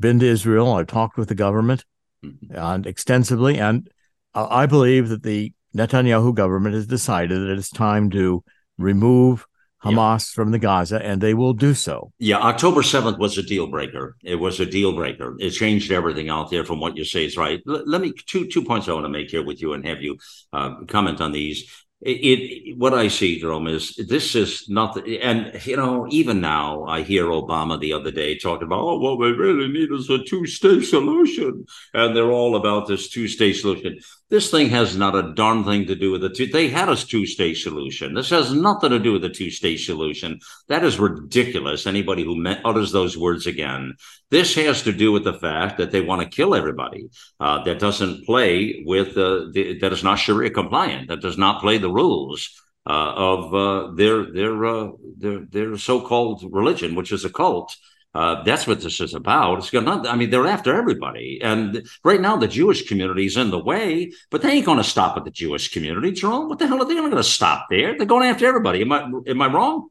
been to Israel. I've talked with the government mm-hmm. and extensively, and uh, I believe that the Netanyahu government has decided that it's time to remove Hamas yeah. from the Gaza, and they will do so. Yeah, October 7th was a deal breaker. It was a deal breaker. It changed everything out there from what you say is right. L- let me, two, two points I want to make here with you and have you uh, comment on these. It, it, what I see, Jerome, is this is not, and you know, even now I hear Obama the other day talking about, oh, what we really need is a two-state solution, and they're all about this two-state solution. This thing has not a darn thing to do with the two. They had a two-state solution. This has nothing to do with the two-state solution. That is ridiculous. Anybody who utters those words again. This has to do with the fact that they want to kill everybody. Uh, that doesn't play with uh, the, that is not Sharia compliant. That does not play the rules. Uh, of uh, their their uh, their their so-called religion, which is a cult, uh, that's what this is about. It's not, I mean, they're after everybody. And right now, the Jewish community is in the way, but they ain't going to stop at the Jewish community, Jerome. What the hell are they going to stop there? They're going after everybody. Am I, am I wrong?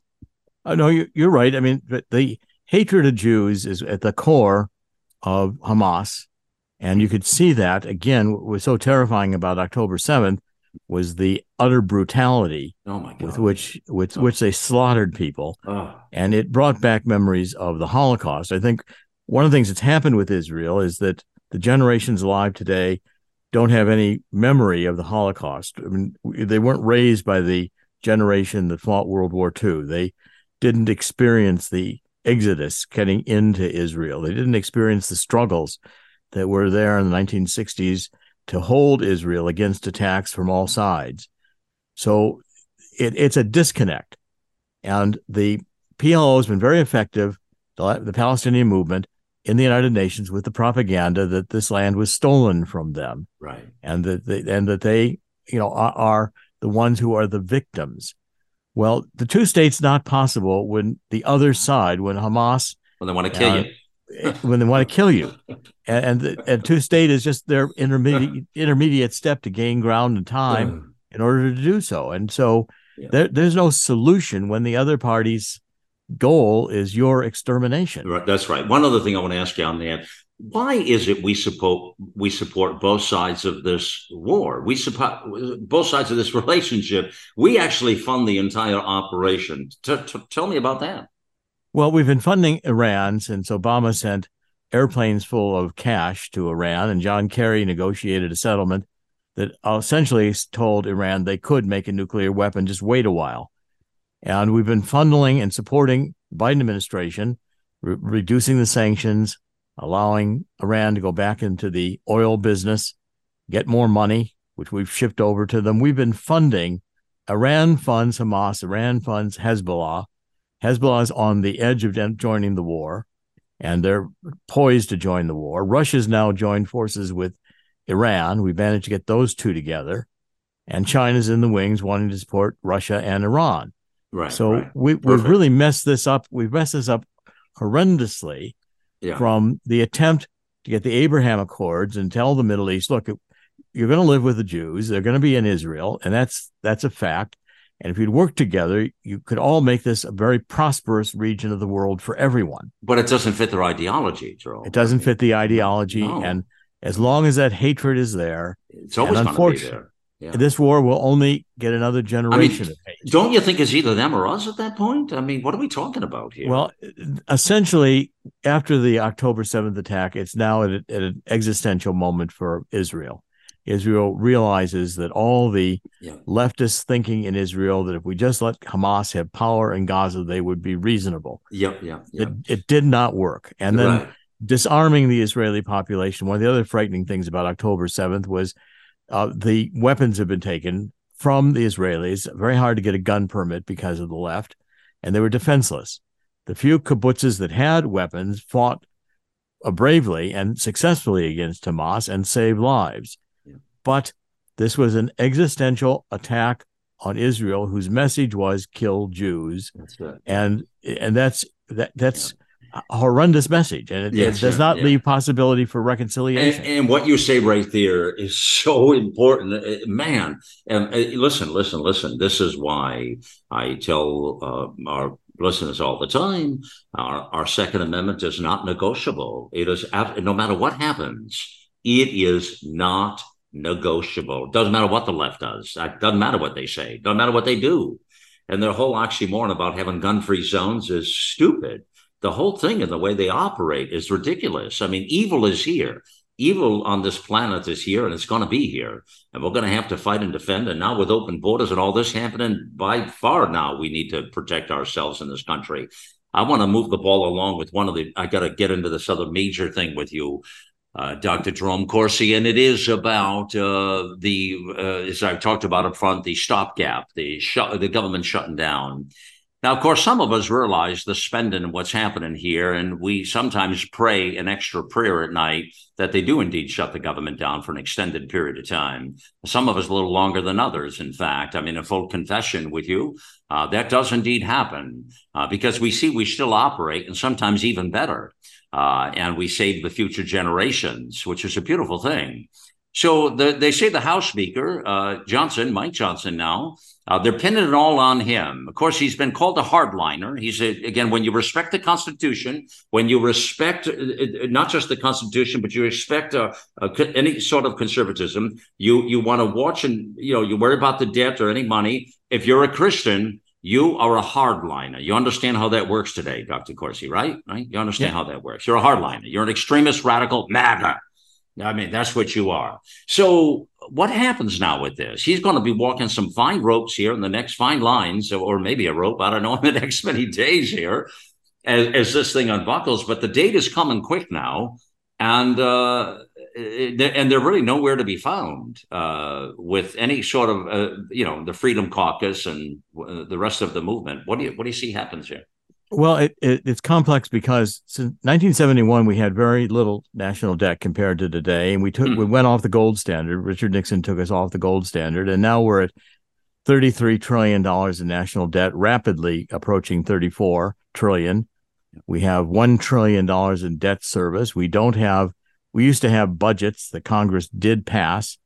Uh, no, you, you're right. I mean, the hatred of Jews is at the core of Hamas. And you could see that again. What was so terrifying about October 7th was the utter brutality oh with which with oh. which they slaughtered people, oh. and it brought back memories of the Holocaust. I think one of the things that's happened with Israel is that the generations alive today don't have any memory of the Holocaust. I mean, they weren't raised by the generation that fought World War II. They didn't experience the exodus getting into Israel. They didn't experience the struggles that were there in the 1960s to hold Israel against attacks from all sides. So it, it's a disconnect. And the PLO has been very effective, the, the Palestinian movement, in the United Nations with the propaganda that this land was stolen from them. Right. And that they, and that they, you know, are, are the ones who are the victims. Well, the two states not possible when the other side, when Hamas, when they want to kill uh, you, <laughs> when they want to kill you. <laughs> And and, and two state is just their intermediate <laughs> intermediate step to gain ground and time in order to do so. And so yeah. there, there's no solution when the other party's goal is your extermination. Right, that's right. One other thing I want to ask you on that. Why is it we support we support both sides of this war? We support both sides of this <laughs> relationship. We actually fund the entire operation. T- t- tell me about that. Well, we've been funding Iran since Obama sent airplanes full of cash to Iran, and John Kerry negotiated a settlement that essentially told Iran they could make a nuclear weapon, just wait a while. And we've been funneling and supporting the Biden administration, re- reducing the sanctions, allowing Iran to go back into the oil business, get more money, which we've shipped over to them. We've been funding Iran funds Hamas, Iran funds Hezbollah, Hezbollah is on the edge of joining the war, and they're poised to join the war. Russia's now joined forces with Iran. We managed to get those two together, and China's in the wings, wanting to support Russia and Iran. Right. So right. we, we've really messed this up. We've messed this up horrendously yeah. from the attempt to get the Abraham Accords and tell the Middle East, look, you're going to live with the Jews. They're going to be in Israel, and that's that's a fact. And if you'd work together, you could all make this a very prosperous region of the world for everyone. But it doesn't fit their ideology, Joe. It doesn't fit the ideology. No. And as long as that hatred is there, it's always going to be there. Yeah. This war will only get another generation I mean, of hate. Don't you think it's either them or us at that point? I mean, what are we talking about here? Well, essentially, after the October 7th attack, it's now at, a, at an existential moment for Israel. Israel realizes that all the yeah. leftist thinking in Israel that if we just let Hamas have power in Gaza, they would be reasonable. Yeah, yeah, yeah. It, it did not work. And then right. disarming the Israeli population. One of the other frightening things about October 7th was uh, the weapons have been taken from the Israelis. Very hard to get a gun permit because of the left, and they were defenseless. The few kibbutzes that had weapons fought uh, bravely and successfully against Hamas and saved lives but this was an existential attack on Israel, whose message was "kill Jews," that's right. and and that's that that's yeah. a horrendous message, and it, yes, it does not yeah. leave possibility for reconciliation. And, and, what you say right there is so important, uh, man. And uh, listen, listen, listen. This is why I tell uh, our listeners all the time: our, our Second Amendment is not negotiable. It is no matter what happens, it is not negotiable. Doesn't matter what the left does. Doesn't matter what they say. Doesn't matter what they do. And their whole oxymoron about having gun-free zones is stupid. The whole thing and the way they operate is ridiculous. I mean, evil is here. evil on this planet is here and it's going to be here and we're going to have to fight and defend and now with open borders and all this happening by far now we need to protect ourselves in this country i want to move the ball along with one of the i got to get into this other major thing with you uh, Dr. Jerome Corsi, and it is about uh, the, uh, as I've talked about up front, the stopgap, the sh- the government shutting down. Now, of course, some of us realize the spending and what's happening here, and we sometimes pray an extra prayer at night that they do indeed shut the government down for an extended period of time. Some of us a little longer than others, in fact. I mean, a full confession with you, uh, that does indeed happen uh, because we see we still operate, and sometimes even better, uh, and we save the future generations, which is a beautiful thing. So the, they say the House Speaker, uh, Johnson, Mike Johnson now, uh, they're pinning it all on him. Of course, he's been called a hardliner. He's a, again, when you respect the Constitution, when you respect uh, uh not just the Constitution, but you respect uh, uh any sort of conservatism, you you want to watch and you know you worry about the debt or any money. If you're a Christian, you are a hardliner. You understand how that works today, Dr. Corsi, right? Right? You understand yeah. how that works. You're a hardliner. You're an extremist, radical, MAGA. I mean, that's what you are. So, what happens now with this? He's going to be walking some fine ropes here in the next fine lines, or maybe a rope, I don't know, <laughs> in the next many days here as, as this thing unbuckles. But the date is coming quick now. And, uh, and they're really nowhere to be found uh, with any sort of, uh, you know, the Freedom Caucus and uh, the rest of the movement. What do you what do you see happens here? Well, it, it, it's complex because since 1971 we had very little national debt compared to today, and we took mm. we went off the gold standard. Richard Nixon took us off the gold standard, and now we're at 33 trillion dollars in national debt, rapidly approaching 34 trillion. We have one trillion dollars in debt service. We don't have. We used to have budgets that Congress did pass.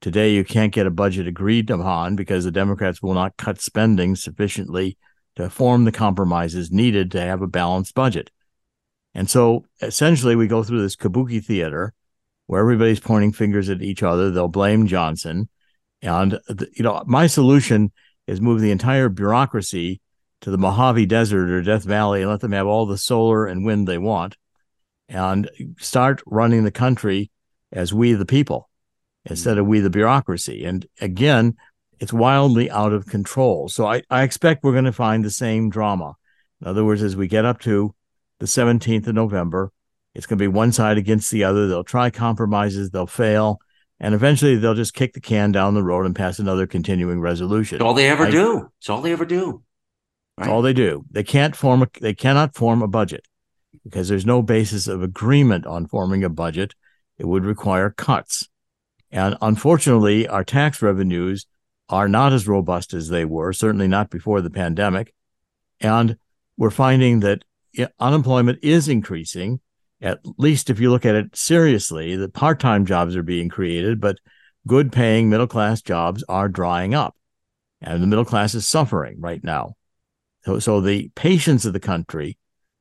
Today, you can't get a budget agreed upon because the Democrats will not cut spending sufficiently to form the compromises needed to have a balanced budget. And so essentially, we go through this kabuki theater where everybody's pointing fingers at each other. They'll blame Johnson. And, you know, my solution is move the entire bureaucracy to the Mojave Desert or Death Valley and let them have all the solar and wind they want and start running the country as we the people instead of we the bureaucracy. And again, it's wildly out of control. So I, I expect we're going to find the same drama. In other words, as we get up to the 17th of November, it's going to be one side against the other. They'll try compromises, they'll fail, and eventually they'll just kick the can down the road and pass another continuing resolution. It's all they ever do. It's all they ever do. Right? all they do. They can't form a, they cannot form a budget because there's no basis of agreement on forming a budget. It would require cuts. And unfortunately, our tax revenues are not as robust as they were, certainly not before the pandemic. And we're finding that unemployment is increasing, at least if you look at it seriously, that part time jobs are being created, but good paying middle class jobs are drying up. And the middle class is suffering right now. So, so the patience of the country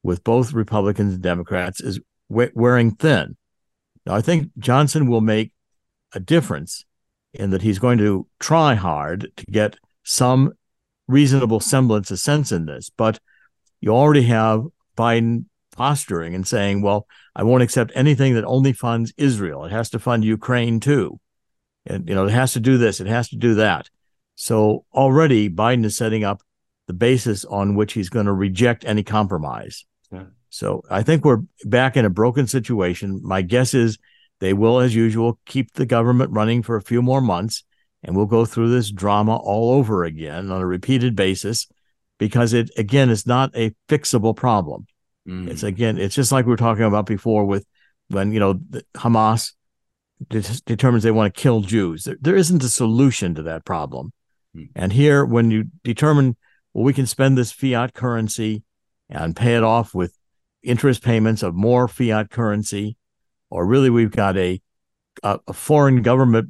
with both Republicans and Democrats is wearing thin. Now, I think Johnson will make a difference in that he's going to try hard to get some reasonable semblance of sense in this. But you already have Biden posturing and saying, well, I won't accept anything that only funds Israel. It has to fund Ukraine too. And, you know, it has to do this, it has to do that. So already Biden is setting up the basis on which he's going to reject any compromise. So I think we're back in a broken situation. My guess is they will, as usual, keep the government running for a few more months, and we'll go through this drama all over again on a repeated basis because it, again, is not a fixable problem. Mm. It's again, it's just like we were talking about before with when, you know, Hamas de- determines they want to kill Jews. There, there isn't a solution to that problem. Mm. And here, when you determine, well, we can spend this fiat currency and pay it off with interest payments of more fiat currency or really we've got a, a, foreign government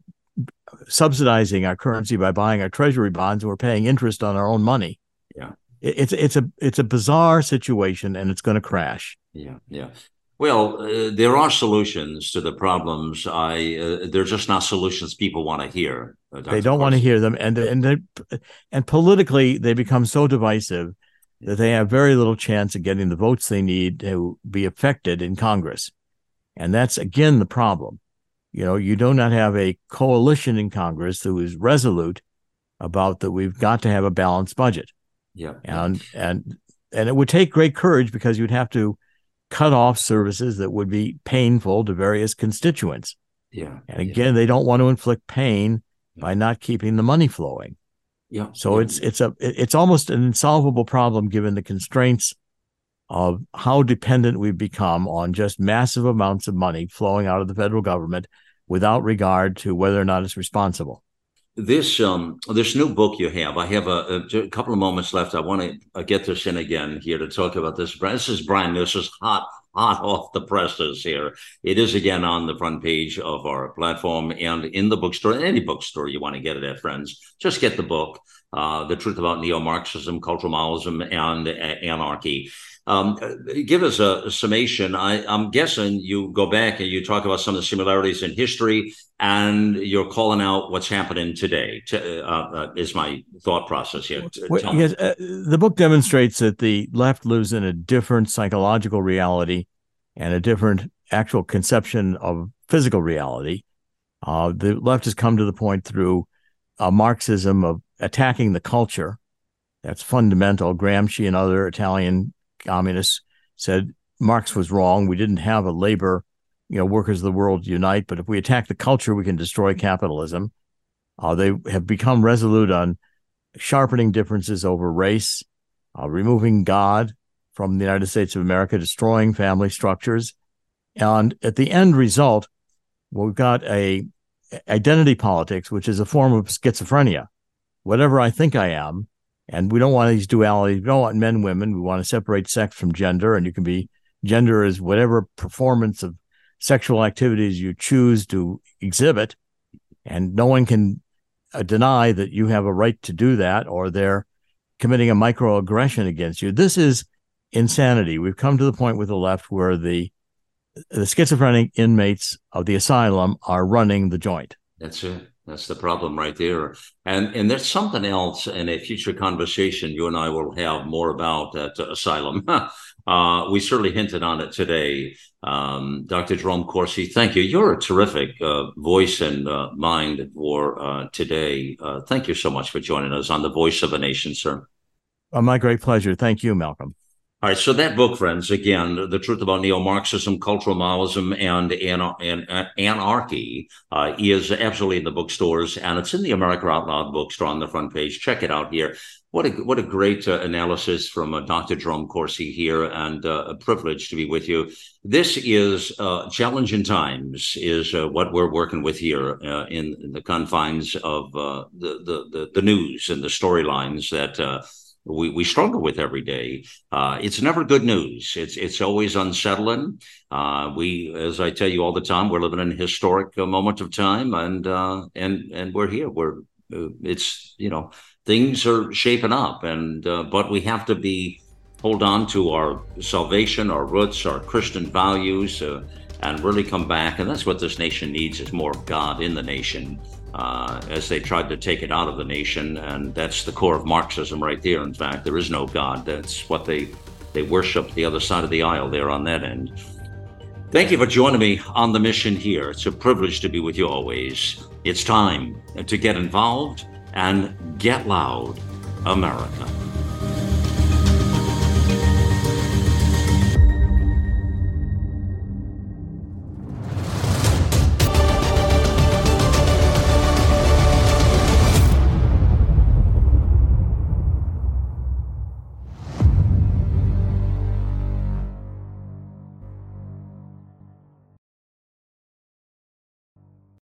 subsidizing our currency by buying our treasury bonds and we're paying interest on our own money. Yeah. It's it's a it's a bizarre situation and it's going to crash. Yeah, yeah. Well, uh, there are solutions to the problems. I uh, they're just not solutions people want to hear. Uh, they don't want to hear them, and and they, and politically they become so divisive that they have very little chance of getting the votes they need to be affected in Congress. And that's again the problem. you know, you do not have a coalition in Congress who is resolute about that we've got to have a balanced budget. Yeah. And and and it would take great courage because you'd have to cut off services that would be painful to various constituents. Yeah. And again, yeah. they don't want to inflict pain by not keeping the money flowing. Yeah. So yeah. it's it's a it's almost an insolvable problem given the constraints of how dependent we've become on just massive amounts of money flowing out of the federal government without regard to whether or not it's responsible this um this new book you have i have a, a couple of moments left i want to uh, get this in again here to talk about this this is brand new this is hot hot <laughs> off the presses here. It is again on the front page of our platform and in the bookstore any bookstore you want to get it at friends. Just get the book uh, the truth about neo-marxism cultural marxism and uh, anarchy um, give us a, summation. I, am guessing you go back and you talk about some of the similarities in history, and you're calling out what's happening today. To, uh, uh, is my thought process here. Well, yes, uh, the book demonstrates that the left lives in a different psychological reality and a different actual conception of physical reality. Uh, the left has come to the point through a Marxism of attacking the culture. That's fundamental. Gramsci and other Italian communists said Marx was wrong. We didn't have a labor, you know, workers of the world unite, but if we attack the culture, we can destroy capitalism. Uh, they have become resolute on sharpening differences over race, uh, removing God from the United States of America, destroying family structures, and at the end result, we've got a identity politics, which is a form of schizophrenia. Whatever I think I am, and we don't want these dualities. We don't want men, women. We want to separate sex from gender. And you can be gender is whatever performance of sexual activities you choose to exhibit. And no one can uh, deny that you have a right to do that or they're committing a microaggression against you. This is insanity. We've come to the point with the left where the the schizophrenic inmates of the asylum are running the joint. That's it. That's the problem right there. And and there's something else in a future conversation you and I will have more about that asylum. <laughs> uh, we certainly hinted on it today. Um, Dr. Jerome Corsi, thank you. You're a terrific uh, voice and uh, mind for uh, today. Uh, thank you so much for joining us on the Voice of a Nation, sir. Uh, my great pleasure. Thank you, Malcolm. All right, so that book, friends, again, the truth about neo-Marxism, cultural Maoism, and, and, and anarchy uh, is absolutely in the bookstores, and it's in the America Out Loud bookstore on the front page. Check it out here. What a what a great uh, analysis from uh, Dr. Jerome Corsi here, and uh, a privilege to be with you. This is uh, challenging times, is uh, what we're working with here in, in, the confines of the, the, the the news and the storylines that we, we struggle with every day. Uh, it's never good news. It's it's always unsettling. Uh, we, as I tell you all the time, we're living in a historic uh, moment of time, and uh, and and we're here. We're uh, it's you know things are shaping up, and uh, but we have to be hold on to our salvation, our roots, our Christian values, and really come back. And that's what this nation needs: is more of God in the nation uh, as they tried to take it out of the nation. And that's the core of Marxism right there. In fact, there is no God. That's what they they worship the other side of the aisle there on that end. Thank you for joining me on the mission here. It's a privilege to be with you always. It's time to get involved and get loud, America.